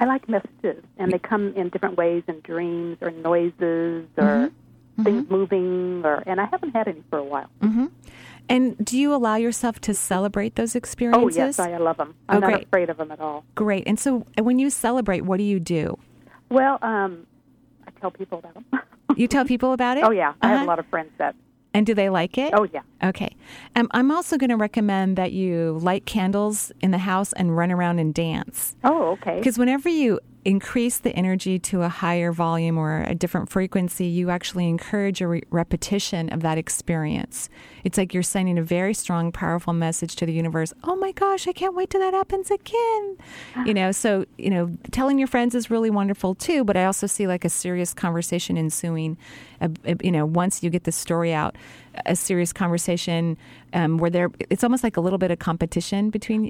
I like messages, and they come in different ways in dreams or noises or things moving, or and I haven't had any for a while. Mm-hmm. And do you allow yourself to celebrate those experiences? Oh yes, I love them. I'm Oh, not afraid of them at all. Great. And so, when you celebrate, what do you do? Well, um, I tell people about them. You tell people about it? oh yeah, I have Uh-huh. a lot of friends that. And do they like it? Oh yeah. Okay. Um, I'm also going to recommend that you light candles in the house and run around and dance. Oh okay. Because whenever you increase the energy to a higher volume or a different frequency, you actually encourage a re- repetition of that experience. It's like you're sending a very strong, powerful message to the universe. Oh my gosh, I can't wait till that happens again. You know, so, you know, telling your friends is really wonderful too, but I also see like a serious conversation ensuing, uh, uh, you know, once you get the story out, a serious conversation um, where there, it's almost like a little bit of competition between,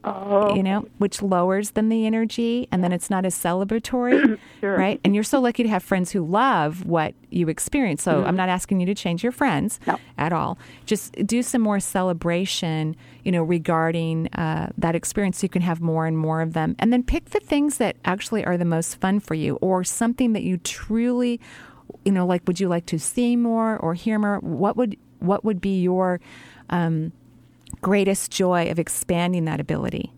you know, which lowers then the energy and then it's not as celebratory, Sure. right? And you're so lucky to have friends who love what you experience. So Mhm. I'm not asking you to change your friends at all. Just do some more celebration, you know, regarding uh, that experience so you can have more and more of them. And then pick the things that actually are the most fun for you or something that you truly, you know, like would you like to see more or hear more? What would what would be your um, greatest joy of expanding that ability?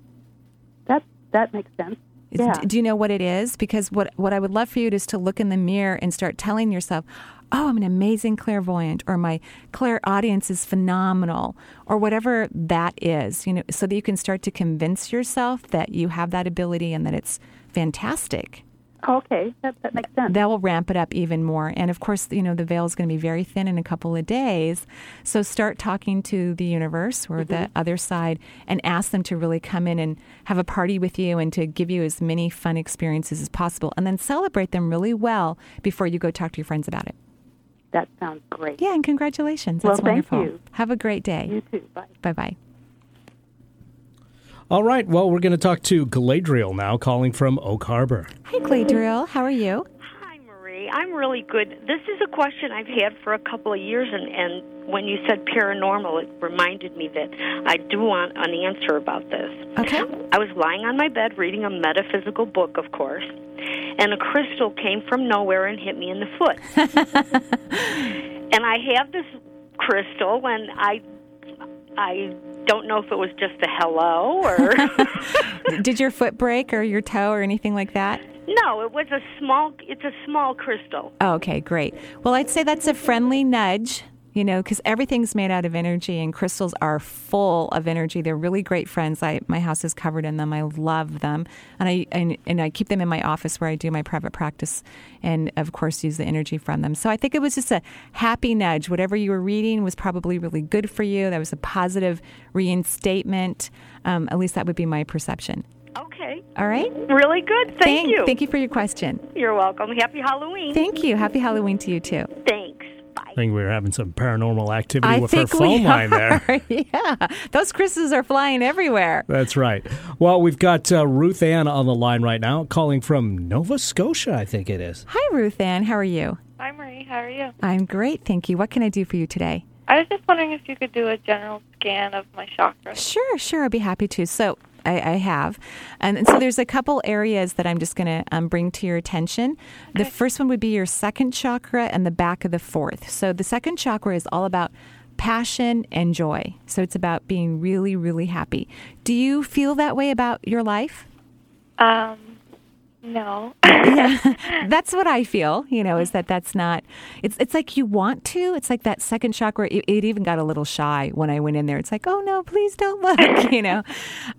That that makes sense. Yeah. Do you know what it is? Because what what I would love for you is to look in the mirror and start telling yourself, "Oh, I'm an amazing clairvoyant," or "My clairaudience is phenomenal," or whatever that is. You know, so that you can start to convince yourself that you have that ability and that it's fantastic. Okay, that, that makes sense. That will ramp it up even more. And of course, you know, the veil is going to be very thin in a couple of days. So start talking to the universe or Mm-hmm. the other side and ask them to really come in and have a party with you and to give you as many fun experiences as possible. And then celebrate them really well before you go talk to your friends about it. That sounds great. Yeah, and congratulations. Well, That's thank wonderful. you. Have a great day. You too. Bye. Bye bye. All right. Well, we're going to talk to Galadriel now, calling from Oak Harbor. Hi, Galadriel. How are you? Hi, Marie. I'm really good. This is a question I've had for a couple of years, and, and when you said paranormal, it reminded me that I do want an answer about this. Okay. I was lying on my bed reading a metaphysical book, of course, and a crystal came from nowhere and hit me in the foot. and I have this crystal, and I, I don't know if it was just a hello or. Did your foot break or your toe or anything like that? No, it was a small. It's a small crystal. Oh, okay, great. Well, I'd say that's a friendly nudge, you know, because everything's made out of energy, and crystals are full of energy. They're really great friends. I my house is covered in them. I love them, and I and, and I keep them in my office where I do my private practice, and of course use the energy from them. So I think it was just a happy nudge. Whatever you were reading was probably really good for you. That was a positive reinstatement. Um, at least that would be my perception. Okay. All right. Really good. Thank, you. Thank you for your question. You're welcome. Happy Halloween. Thank you. Happy Halloween to you too. Thanks. I think we were having some paranormal activity I with her phone we line there. yeah, those crystals are flying everywhere. That's right. Well, we've got uh, Ruth Ann on the line right now, calling from Nova Scotia, I think it is. Hi, Ruth Ann. How are you? Hi, Marie. How are you? I'm great, thank you. What can I do for you today? I was just wondering if you could do a general scan of my chakras. Sure, sure. I'd be happy to. So, I, I have. And, and so there's a couple areas that I'm just going to um, bring to your attention. The first one would be your second chakra and the back of the fourth. So the second chakra is all about passion and joy. So it's about being really, really happy. Do you feel that way about your life? Um, no. yeah, that's what I feel. You know, is that that's not. It's it's like you want to. It's like that second chakra. It, it even got a little shy when I went in there. It's like, oh no, please don't look. You know,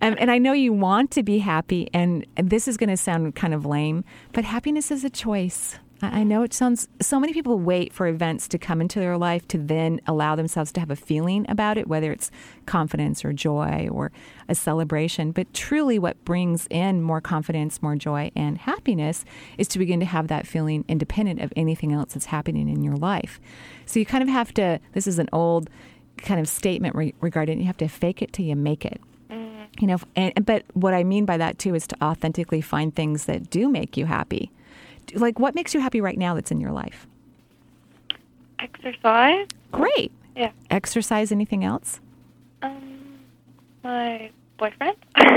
um, and I know you want to be happy, and, and this is going to sound kind of lame, but happiness is a choice. I I know it sounds. So many people wait for events to come into their life to then allow themselves to have a feeling about it, whether it's confidence or joy or a celebration. But truly, what brings in more confidence, more joy, and happiness is to begin to have that feeling independent of anything else that's happening in your life. So you kind of have to. This is an old kind of statement re- regarding you have to fake it till you make it you know and, but what i mean by that too is to authentically find things that do make you happy like what makes you happy right now that's in your life Exercise. great Yeah. exercise anything else Um, my boyfriend.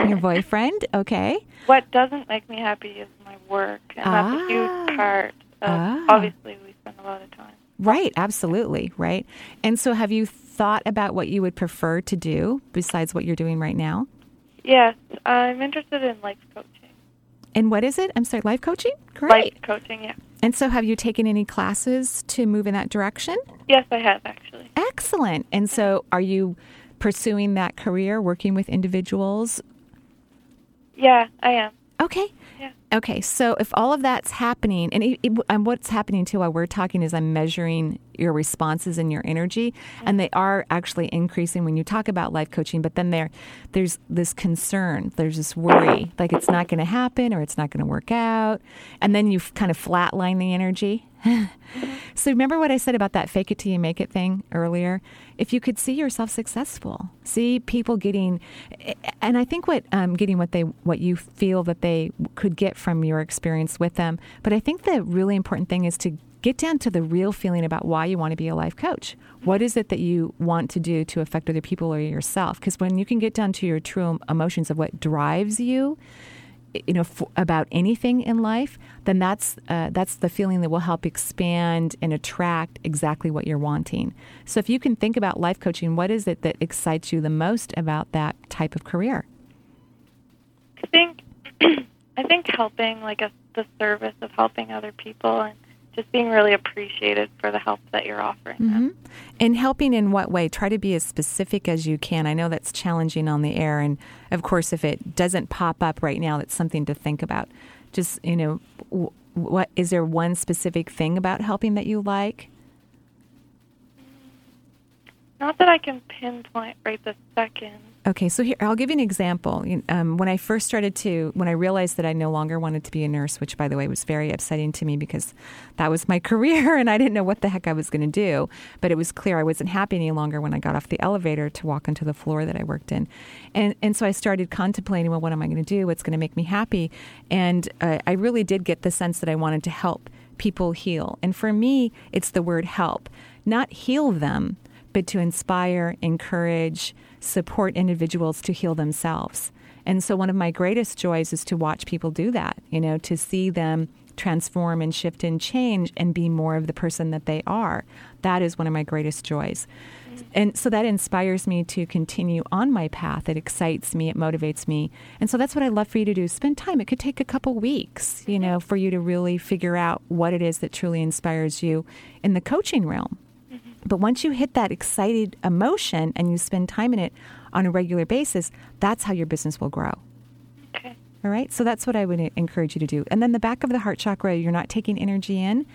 your boyfriend okay What doesn't make me happy is my work, and that's a huge part. Of, Ah. Obviously, we spend a lot of time. right absolutely right and so have you thought about what you would prefer to do besides what you're doing right now Yes, I'm interested in life coaching. and what is it i'm sorry life coaching great Life coaching, yeah. and so have you taken any classes to move in that direction Yes, I have actually. Excellent. And so are you pursuing that career, working with individuals? Yeah, I am. Okay. Yeah. Okay, so if all of that's happening, and, it, it, and what's happening too while we're talking is I'm measuring your responses and your energy, and mm-hmm. they are actually increasing when you talk about life coaching. But then there, there's this concern, there's this worry, like it's not going to happen or it's not going to work out, and then you kind of flatline the energy. so remember what I said about that fake it till you make it thing earlier? If you could see yourself successful, see people getting, and I think what um, getting what they what you feel that they could get from your experience with them. But I think the really important thing is to get down to the real feeling about why you want to be a life coach. What is it that you want to do to affect other people or yourself? Because when you can get down to your true emotions of what drives you, you know f- about anything in life, then that's uh, that's the feeling that will help expand and attract exactly what you're wanting. So if you can think about life coaching, what is it that excites you the most about that type of career? I think I think helping, like a, the service of helping other people, and just being really appreciated for the help that you're offering. hmm And helping in what way? Try to be as specific as you can. I know that's challenging on the air, and of course, if it doesn't pop up right now, that's something to think about. Just you know, w- what is there one specific thing about helping that you like? Not that I can pinpoint right this second. Okay, so here I'll give you an example. Um, when I first started to, when I realized that I no longer wanted to be a nurse, which by the way was very upsetting to me because that was my career and I didn't know what the heck I was going to do. But it was clear I wasn't happy any longer when I got off the elevator to walk onto the floor that I worked in, and and so I started contemplating, well, what am I going to do? What's going to make me happy? And uh, I really did get the sense that I wanted to help people heal, and for me, it's the word help, not heal them but to inspire, encourage, support individuals to heal themselves. And so one of my greatest joys is to watch people do that, you know, to see them transform and shift and change and be more of the person that they are. That is one of my greatest joys. And so that inspires me to continue on my path. It excites me, it motivates me. And so that's what I love for you to do. Spend time. It could take a couple weeks, you know, for you to really figure out what it is that truly inspires you in the coaching realm. But once you hit that excited emotion and you spend time in it on a regular basis, that's how your business will grow. Okay. All right. So that's what I would encourage you to do. And then the back of the heart chakra, you're not taking energy in.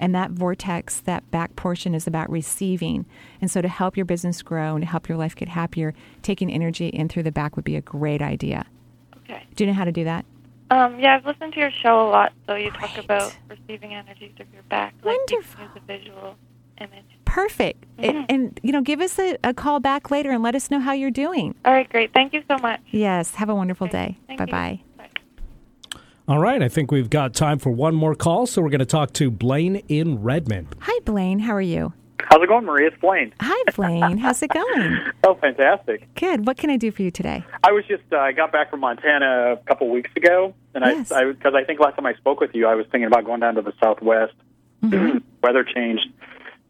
And that vortex, that back portion is about receiving. And so to help your business grow and to help your life get happier, taking energy in through the back would be a great idea. Okay. Do you know how to do that? Um, yeah, I've listened to your show a lot, so you talk about receiving energy through your back, like can use a visual image. Perfect. And, and, you know, give us a, a call back later and let us know how you're doing. All right, great. Thank you so much. Yes. Have a wonderful day. Bye bye. All right, I think we've got time for one more call, so we're going to talk to Blaine in Redmond. Hi, Blaine. How are you? How's it going, Marie? It's Blaine. Hi, Blaine. How's it going? Oh, fantastic. Good. What can I do for you today? I was just uh, I got back from Montana a couple weeks ago, and Yes. I because I, think last time I spoke with you, I was thinking about going down to the Southwest. Mm-hmm. Weather changed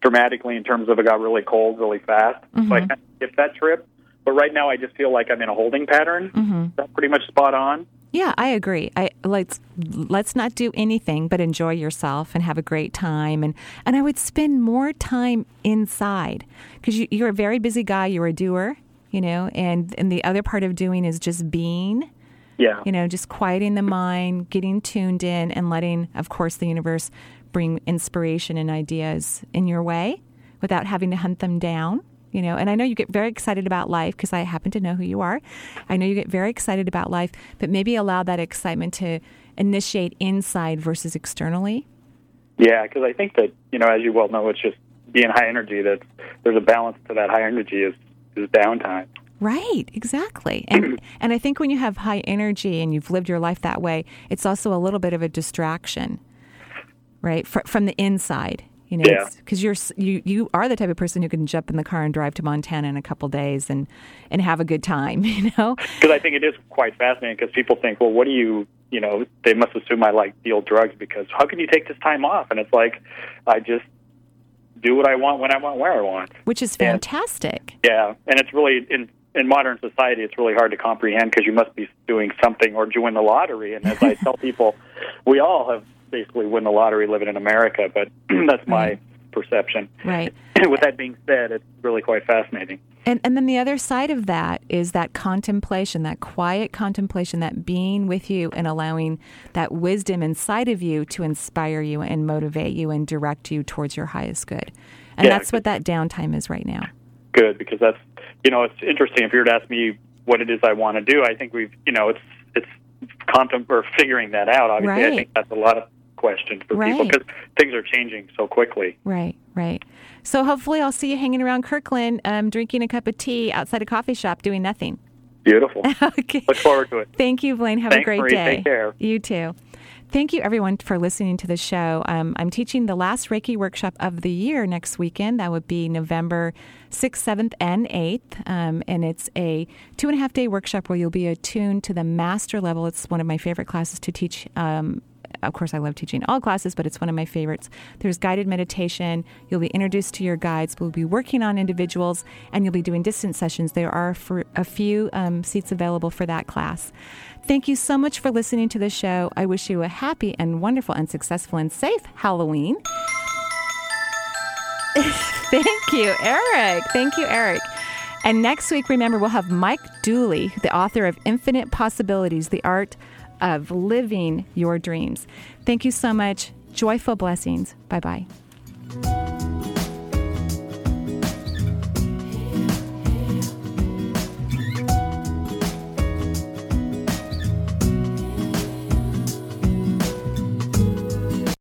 dramatically in terms of it got really cold really fast, so I Mhm. kind of skipped that trip. But right now, I just feel like I'm in a holding pattern. Mm-hmm. That's pretty much spot on. Yeah, I agree. I let's let's not do anything but enjoy yourself and have a great time and and I would spend more time inside because you, you're a very busy guy. You're a doer, you know, and and the other part of doing is just being. Yeah. You know, just quieting the mind, getting tuned in, and letting, of course, the universe bring inspiration and ideas in your way without having to hunt them down. You know, and I know you get very excited about life because I happen to know who you are. I know you get very excited about life, but maybe allow that excitement to initiate inside versus externally. Yeah, because I think that you know, as you well know, it's just being high energy. That there's a balance to that high energy is is downtime. Right, exactly. And and I think when you have high energy and you've lived your life that way, it's also a little bit of a distraction, right, fr- from the inside. You know, Yeah. because you're you you are the type of person who can jump in the car and drive to Montana in a couple days and and have a good time. You know, Because I think it is quite fascinating. Because people think, well, what do you, you know, they must assume I like deal drugs because how can you take this time off? And it's like, I just do what I want when I want where I want. which is fantastic. Yeah, and it's really in in modern society, it's really hard to comprehend because you must be doing something or win the lottery. And as I tell people, we all have basically win the lottery living in America, but that's my perception. Right. With that being said, it's really quite fascinating. And and then the other side of that is that contemplation, that quiet contemplation, that being with you and allowing that wisdom inside of you to inspire you and motivate you and direct you towards your highest good. And Yeah, that's what that downtime is right now. Good because that's you know it's interesting. If you were to ask me what it is I want to do, I think we've you know it's it's contem- or figuring that out. Obviously, I think that's a lot of questions for people because things are changing so quickly. Right, right. So hopefully I'll see you hanging around Kirkland, um, drinking a cup of tea outside a coffee shop doing nothing. Beautiful. okay. Look forward to it. Thank you, Blaine. Have a great Marie. day. Take care. You too. Thank you, everyone, for listening to the show. Um, I'm teaching the last Reiki workshop of the year next weekend. That would be November 6th, 7th, and 8th. Um, and it's a two and a half day workshop where you'll be attuned to the master level. It's one of my favorite classes to teach. Um, of course, I love teaching all classes, but it's one of my favorites. There's guided meditation. You'll be introduced to your guides. We'll be working on individuals, and you'll be doing distance sessions. There are a few um, seats available for that class. Thank you so much for listening to the show. I wish you a happy and wonderful and successful and safe Halloween. Thank you, Eric. Thank you, Eric. And next week, remember, we'll have Mike Dooley, the author of Infinite Possibilities, the art of living your dreams. Thank you so much. Joyful blessings. Bye bye.